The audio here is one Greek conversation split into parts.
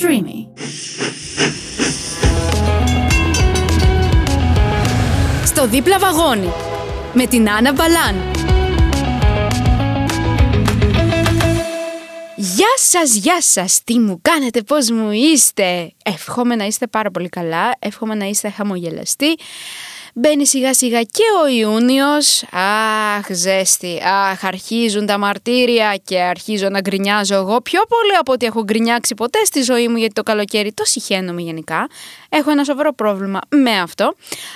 Streamy. Στο δίπλα βαγόνι με την Άννα Μπαλάν. Γεια σας, γεια σας, τι μου κάνετε, πώς μου είστε Εύχομαι να είστε πάρα πολύ καλά, εύχομαι να είστε χαμογελαστοί Μπαίνει σιγά σιγά και ο Ιούνιος. Αχ, ζέστη. Αχ, αρχίζουν τα μαρτύρια και αρχίζω να γκρινιάζω εγώ πιο πολύ από ό,τι έχω γκρινιάξει ποτέ στη ζωή μου γιατί το καλοκαίρι το συχαίνομαι γενικά. Έχω ένα σοβαρό πρόβλημα με αυτό.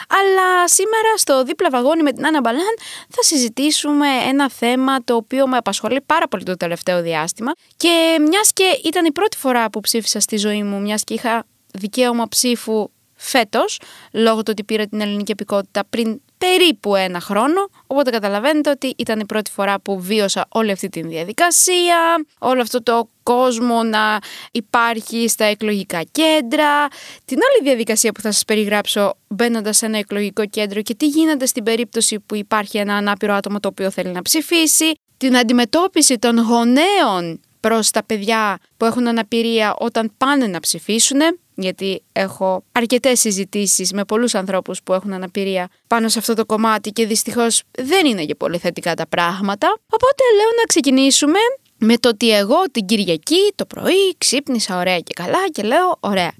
Αλλά σήμερα στο δίπλα βαγόνι με την Άννα Μπαλάν θα συζητήσουμε ένα θέμα το οποίο με απασχολεί πάρα πολύ το τελευταίο διάστημα. Και μιας και ήταν η πρώτη φορά που ψήφισα στη ζωή μου, μιας και είχα δικαίωμα ψήφου φέτος, λόγω του ότι πήρα την ελληνική επικότητα πριν περίπου ένα χρόνο. Οπότε καταλαβαίνετε ότι ήταν η πρώτη φορά που βίωσα όλη αυτή τη διαδικασία, όλο αυτό το κόσμο να υπάρχει στα εκλογικά κέντρα, την όλη διαδικασία που θα σας περιγράψω μπαίνοντας σε ένα εκλογικό κέντρο και τι γίνεται στην περίπτωση που υπάρχει ένα ανάπηρο άτομο το οποίο θέλει να ψηφίσει, την αντιμετώπιση των γονέων προς τα παιδιά που έχουν αναπηρία όταν πάνε να ψηφίσουν, γιατί έχω αρκετές συζητήσεις με πολλούς ανθρώπους που έχουν αναπηρία πάνω σε αυτό το κομμάτι και δυστυχώς δεν είναι και πολύ θετικά τα πράγματα. Οπότε λέω να ξεκινήσουμε με το ότι εγώ την Κυριακή το πρωί ξύπνησα ωραία και καλά και λέω ωραία,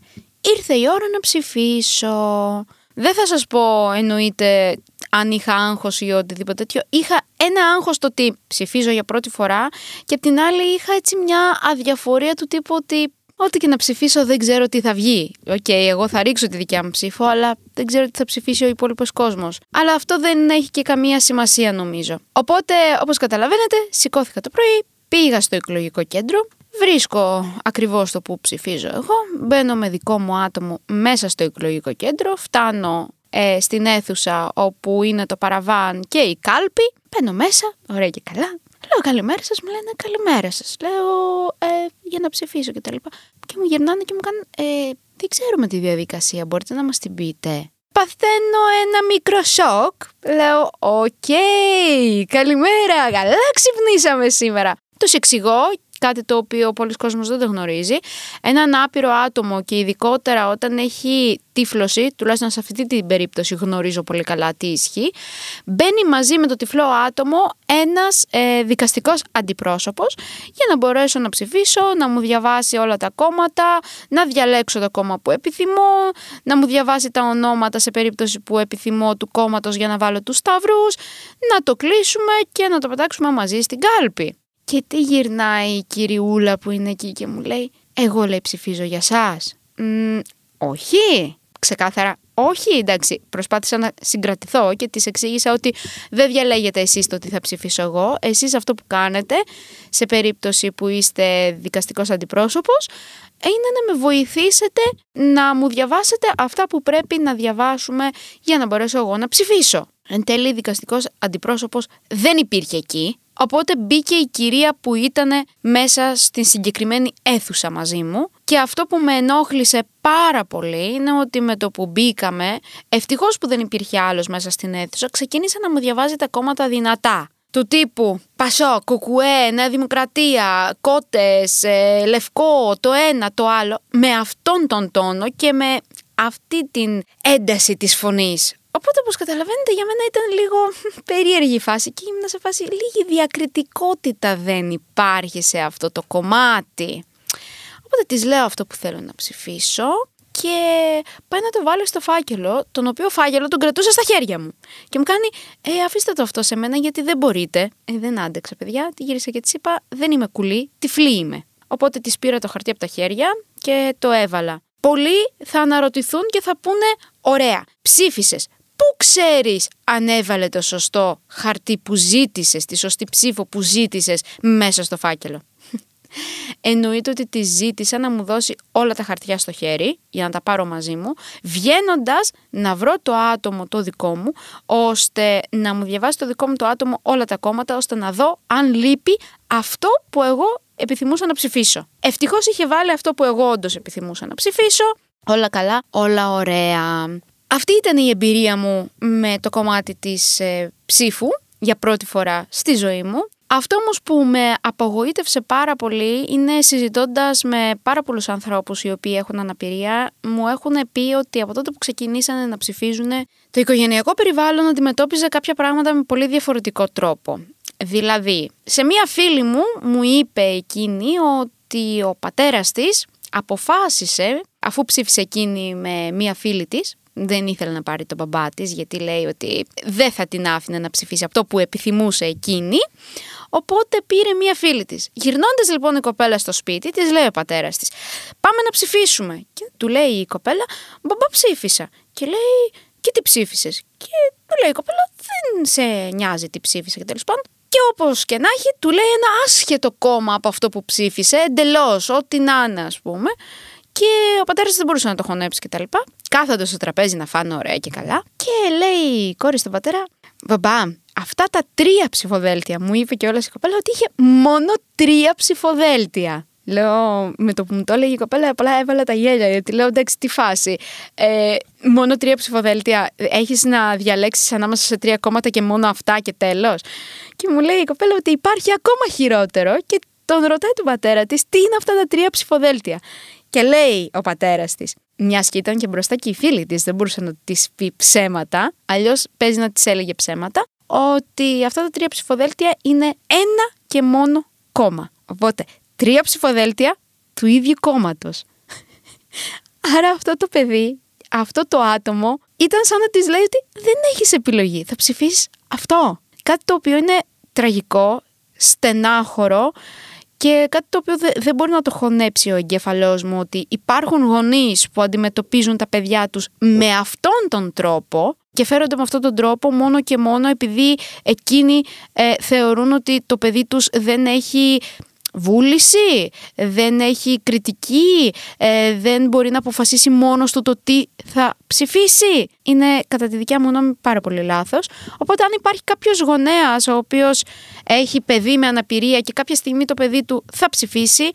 ήρθε η ώρα να ψηφίσω. Δεν θα σας πω εννοείται αν είχα άγχος ή οτιδήποτε τέτοιο. Είχα ένα άγχος το ότι ψηφίζω για πρώτη φορά και απ' την άλλη είχα έτσι μια αδιαφορία του τύπου ότι ό,τι και να ψηφίσω δεν ξέρω τι θα βγει. OK, okay, εγώ θα ρίξω τη δικιά μου ψήφο, αλλά δεν ξέρω τι θα ψηφίσει ο υπόλοιπος κόσμος. Αλλά αυτό δεν έχει και καμία σημασία νομίζω. Οπότε, όπως καταλαβαίνετε, σηκώθηκα το πρωί, πήγα στο εκλογικό κέντρο, Βρίσκω ακριβώς το που ψηφίζω εγώ, μπαίνω με δικό μου άτομο μέσα στο εκλογικό κέντρο, φτάνω ε, στην αίθουσα όπου είναι το παραβάν και η κάλπη, μπαίνω μέσα, ωραία και καλά, Λέω καλημέρα σας, μου λένε καλημέρα σας. Λέω ε, για να ψηφίσω κτλ. Και, και μου γυρνάνε και μου κάνουν ε, δεν ξέρουμε τη διαδικασία, μπορείτε να μας την πείτε. Παθαίνω ένα μικρό σοκ. Λέω, οκ, καλημέρα, καλά ξυπνήσαμε σήμερα. Τους εξηγώ κάτι το οποίο πολλοί κόσμος δεν το γνωρίζει. Ένα ανάπηρο άτομο και ειδικότερα όταν έχει τύφλωση, τουλάχιστον σε αυτή την περίπτωση γνωρίζω πολύ καλά τι ισχύει, μπαίνει μαζί με το τυφλό άτομο ένας ε, δικαστικός αντιπρόσωπος για να μπορέσω να ψηφίσω, να μου διαβάσει όλα τα κόμματα, να διαλέξω το κόμμα που επιθυμώ, να μου διαβάσει τα ονόματα σε περίπτωση που επιθυμώ του κόμματος για να βάλω τους σταυρούς, να το κλείσουμε και να το πετάξουμε μαζί στην κάλπη. Και τι γυρνάει η κυριούλα που είναι εκεί και μου λέει «Εγώ λέει ψηφίζω για σας». όχι, ξεκάθαρα όχι, εντάξει, προσπάθησα να συγκρατηθώ και της εξήγησα ότι δεν διαλέγετε εσείς το τι θα ψηφίσω εγώ. Εσείς αυτό που κάνετε, σε περίπτωση που είστε δικαστικός αντιπρόσωπος, είναι να με βοηθήσετε να μου διαβάσετε αυτά που πρέπει να διαβάσουμε για να μπορέσω εγώ να ψηφίσω. Εν τέλει, δικαστικός αντιπρόσωπος δεν υπήρχε εκεί, Οπότε μπήκε η κυρία που ήταν μέσα στην συγκεκριμένη αίθουσα μαζί μου και αυτό που με ενόχλησε πάρα πολύ είναι ότι με το που μπήκαμε, ευτυχώς που δεν υπήρχε άλλος μέσα στην αίθουσα, ξεκίνησε να μου διαβάζει τα κόμματα δυνατά. Του τύπου Πασό, Κουκουέ, Νέα Δημοκρατία, Κότες, ε, Λευκό, το ένα, το άλλο, με αυτόν τον τόνο και με αυτή την ένταση της φωνής. Οπότε, όπως καταλαβαίνετε, για μένα ήταν λίγο περίεργη η φάση και ήμουν σε φάση λίγη διακριτικότητα δεν υπάρχει σε αυτό το κομμάτι. Οπότε της λέω αυτό που θέλω να ψηφίσω και πάει να το βάλω στο φάκελο, τον οποίο φάκελο τον κρατούσα στα χέρια μου. Και μου κάνει, ε, αφήστε το αυτό σε μένα γιατί δεν μπορείτε. Ε, δεν άντεξα, παιδιά. Τη γύρισα και της είπα, δεν είμαι κουλή, τυφλή είμαι. Οπότε της πήρα το χαρτί από τα χέρια και το έβαλα. Πολλοί θα αναρωτηθούν και θα πούνε, ωραία, ψήφισες. Πού ξέρεις αν έβαλε το σωστό χαρτί που ζήτησες, τη σωστή ψήφο που ζήτησες μέσα στο φάκελο; Εννοείται ότι τη ζήτησα να μου δώσει όλα τα χαρτιά στο χέρι για να τα πάρω μαζί μου, βγαίνοντας να βρω το άτομο το δικό μου, ώστε να μου διαβάσει το δικό μου το άτομο όλα τα κόμματα, ώστε να δω αν λείπει αυτό που εγώ επιθυμούσα να ψηφίσω. Ευτυχώς είχε βάλει αυτό που εγώ όντως επιθυμούσα να ψηφίσω. Όλα καλά, όλα ωραία. Αυτή ήταν η εμπειρία μου με το κομμάτι της ε, ψήφου για πρώτη φορά στη ζωή μου. Αυτό όμως που με απογοήτευσε πάρα πολύ είναι συζητώντας με πάρα πολλούς ανθρώπους οι οποίοι έχουν αναπηρία μου έχουν πει ότι από τότε που ξεκινήσανε να ψηφίζουν το οικογενειακό περιβάλλον αντιμετώπιζε κάποια πράγματα με πολύ διαφορετικό τρόπο. Δηλαδή, σε μία φίλη μου μου είπε εκείνη ότι ο πατέρας της αποφάσισε, αφού ψήφισε εκείνη με μία φίλη της, δεν ήθελε να πάρει τον μπαμπά της, γιατί λέει ότι δεν θα την άφηνε να ψηφίσει αυτό που επιθυμούσε εκείνη. Οπότε πήρε μία φίλη της. Γυρνώντας λοιπόν η κοπέλα στο σπίτι, της λέει ο πατέρας της: Πάμε να ψηφίσουμε. Και του λέει η κοπέλα: Μπαμπά ψήφισα. Και λέει: Και τι ψήφισες. Και του λέει η κοπέλα: Δεν σε νοιάζει τι ψήφισα και τέλος πάντων. Και όπως και να έχει, του λέει ένα άσχετο κόμμα από αυτό που ψήφισε, εντελώς, ό,τι να είναι, ας πούμε. Και ο πατέρας δεν μπορούσε να το χωνέψει κτλ. Κάθονται στο τραπέζι να φάνε ωραία και καλά. Και λέει η κόρη στον πατέρα, Μπαμπά, αυτά τα τρία ψηφοδέλτια. Μου είπε και όλα η κοπέλα ότι είχε μόνο τρία ψηφοδέλτια. Λέω, με το που μου το έλεγε η κοπέλα, απλά έβαλα τα γέλια. Γιατί λέω, εντάξει, τι φάση. Ε, μόνο τρία ψηφοδέλτια. Έχεις να διαλέξεις ανάμεσα σε τρία κόμματα και μόνο αυτά και τέλος. Και μου λέει η κοπέλα ότι υπάρχει ακόμα χειρότερο και τον ρωτάει του πατέρα της τι είναι αυτά τα τρία ψηφοδέλτια; Και λέει ο πατέρας της, μιας και ήταν και μπροστά και η φίλη της, δεν μπορούσε να της πει ψέματα, αλλιώς παίζει να της έλεγε ψέματα, ότι αυτά τα τρία ψηφοδέλτια είναι ένα και μόνο κόμμα. Οπότε, τρία ψηφοδέλτια του ίδιου κόμματος. Άρα αυτό το παιδί, αυτό το άτομο, ήταν σαν να της λέει ότι δεν έχεις επιλογή. Θα ψηφίσεις αυτό. Κάτι το οποίο είναι τραγικό, στενάχωρο και κάτι το οποίο δεν μπορεί να το χωνέψει ο εγκέφαλός μου ότι υπάρχουν γονείς που αντιμετωπίζουν τα παιδιά τους με αυτόν τον τρόπο και φέρονται με αυτόν τον τρόπο μόνο και μόνο επειδή εκείνοι ε, θεωρούν ότι το παιδί τους δεν έχει βούληση, δεν έχει κριτική, ε, δεν μπορεί να αποφασίσει μόνος του το τι θα ψηφίσει. Είναι κατά τη δικιά μου γνώμη πάρα πολύ λάθος. Οπότε αν υπάρχει κάποιος γονέας ο οποίος έχει παιδί με αναπηρία και κάποια στιγμή το παιδί του θα ψηφίσει,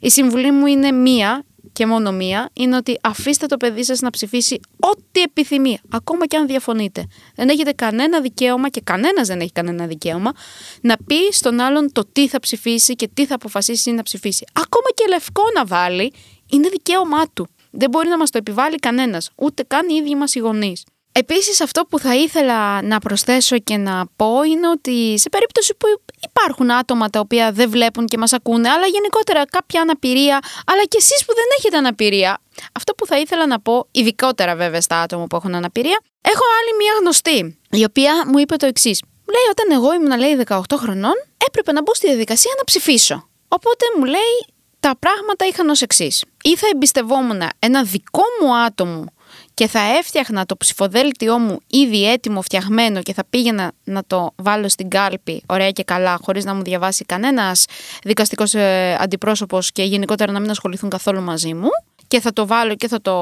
η συμβουλή μου είναι μία και μόνο μία, είναι ότι αφήστε το παιδί σας να ψηφίσει ό,τι επιθυμεί, ακόμα και αν διαφωνείτε. Δεν έχετε κανένα δικαίωμα και κανένας δεν έχει κανένα δικαίωμα να πει στον άλλον το τι θα ψηφίσει και τι θα αποφασίσει να ψηφίσει. Ακόμα και λευκό να βάλει, είναι δικαίωμά του. Δεν μπορεί να μας το επιβάλλει κανένας, ούτε καν οι ίδιοι μας οι γονείς. Επίσης αυτό που θα ήθελα να προσθέσω και να πω είναι ότι σε περίπτωση που υπάρχουν άτομα τα οποία δεν βλέπουν και μας ακούνε αλλά γενικότερα κάποια αναπηρία αλλά και εσείς που δεν έχετε αναπηρία αυτό που θα ήθελα να πω ειδικότερα βέβαια στα άτομα που έχουν αναπηρία έχω άλλη μια γνωστή η οποία μου είπε το εξής. Λέει όταν εγώ ήμουν λέει 18 χρονών έπρεπε να μπω στη διαδικασία να ψηφίσω. Οπότε μου λέει τα πράγματα είχαν ως εξής. Ή θα εμπιστευόμουν ένα δικό μου άτομο και θα έφτιαχνα το ψηφοδέλτιό μου ήδη έτοιμο φτιαγμένο και θα πήγαινα να το βάλω στην κάλπη ωραία και καλά χωρίς να μου διαβάσει κανένας δικαστικός ε, αντιπρόσωπος και γενικότερα να μην ασχοληθούν καθόλου μαζί μου. Και θα το βάλω και θα το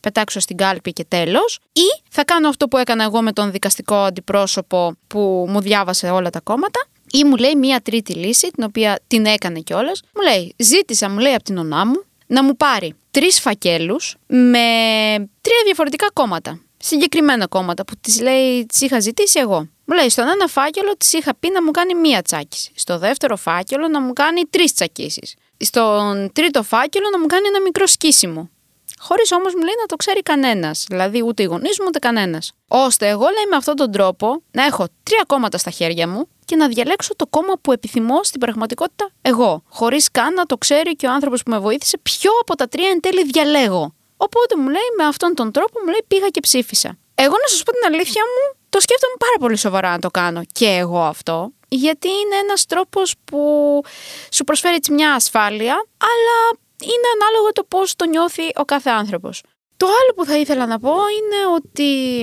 πετάξω στην κάλπη και τέλος. Ή θα κάνω αυτό που έκανα εγώ με τον δικαστικό αντιπρόσωπο που μου διάβασε όλα τα κόμματα. Ή μου λέει μία τρίτη λύση, την οποία την έκανε κιόλας. Μου λέει, ζήτησα, μου λέει από την ονά μου, να μου πάρει τρεις φακέλους με τρία διαφορετικά κόμματα. Συγκεκριμένα κόμματα που τις λέει, τις είχα ζητήσει εγώ. Μου λέει, στον ένα φάκελο της είχα πει να μου κάνει μία τσάκιση. Στο δεύτερο φάκελο να μου κάνει τρεις τσακίσεις. Στον τρίτο φάκελο να μου κάνει ένα μικρό σκίσιμο. Χωρίς όμως μου λέει να το ξέρει κανένας. Δηλαδή ούτε οι γονείς μου ούτε κανένας. Ώστε εγώ λέει με αυτόν τον τρόπο να έχω τρία κόμματα στα χέρια μου και να διαλέξω το κόμμα που επιθυμώ στην πραγματικότητα εγώ. Χωρίς καν να το ξέρει και ο άνθρωπος που με βοήθησε ποιο από τα τρία εν τέλει διαλέγω. Οπότε μου λέει με αυτόν τον τρόπο μου λέει πήγα και ψήφισα. Εγώ να σας πω την αλήθεια μου, το σκέφτομαι πάρα πολύ σοβαρά να το κάνω και εγώ αυτό. Γιατί είναι ένας τρόπος που σου προσφέρει έτσι μια ασφάλεια, αλλά είναι ανάλογο το πώς το νιώθει ο κάθε άνθρωπος. Το άλλο που θα ήθελα να πω είναι ότι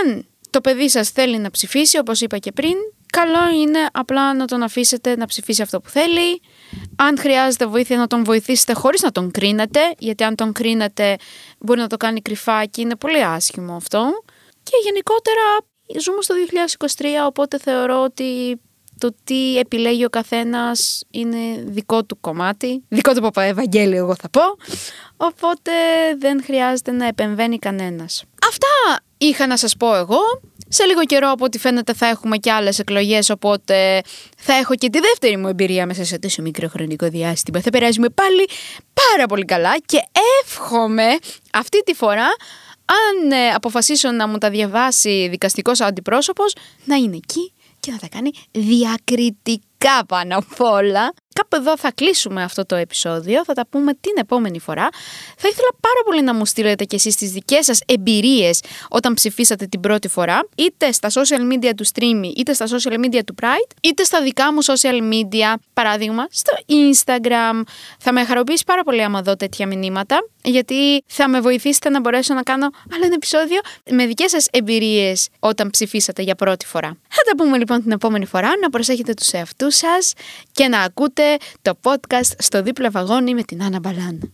αν το παιδί σας θέλει να ψηφίσει, όπως είπα και πριν, καλό είναι απλά να τον αφήσετε να ψηφίσει αυτό που θέλει. Αν χρειάζεται βοήθεια να τον βοηθήσετε χωρίς να τον κρίνετε, γιατί αν τον κρίνετε μπορεί να το κάνει κρυφά και είναι πολύ άσχημο αυτό. Και γενικότερα ζούμε στο 2023, οπότε θεωρώ ότι το τι επιλέγει ο καθένας είναι δικό του κομμάτι, δικό του παπαευαγγέλιο εγώ θα πω, οπότε δεν χρειάζεται να επεμβαίνει κανένας. Αυτά είχα να σας πω εγώ. Σε λίγο καιρό, από ό,τι φαίνεται, θα έχουμε και άλλες εκλογές. Οπότε θα έχω και τη δεύτερη μου εμπειρία μέσα σε τόσο μικρό χρονικό διάστημα. Θα περάσουμε πάλι πάρα πολύ καλά και εύχομαι αυτή τη φορά αν ε, αποφασίσω να μου τα διαβάσει δικαστικός αντιπρόσωπος, να είναι εκεί και να τα κάνει διακριτικά πάνω απ' όλα. Κάπου εδώ θα κλείσουμε αυτό το επεισόδιο, θα τα πούμε την επόμενη φορά. Θα ήθελα πάρα πολύ να μου στείλετε και εσείς τις δικές σας εμπειρίες όταν ψηφίσατε την πρώτη φορά, είτε στα social media του Streamy, είτε στα social media του Pride, είτε στα δικά μου social media, παράδειγμα στο Instagram. Θα με χαροποιήσει πάρα πολύ άμα δω τέτοια μηνύματα, γιατί θα με βοηθήσετε να μπορέσω να κάνω άλλο ένα επεισόδιο με δικές σας εμπειρίες όταν ψηφίσατε για πρώτη φορά. Θα τα πούμε λοιπόν την επόμενη φορά, να προσέχετε τους εαυτούς σας και να ακούτε το podcast στο δίπλα βαγόνι με την Άννα Μπαλάν.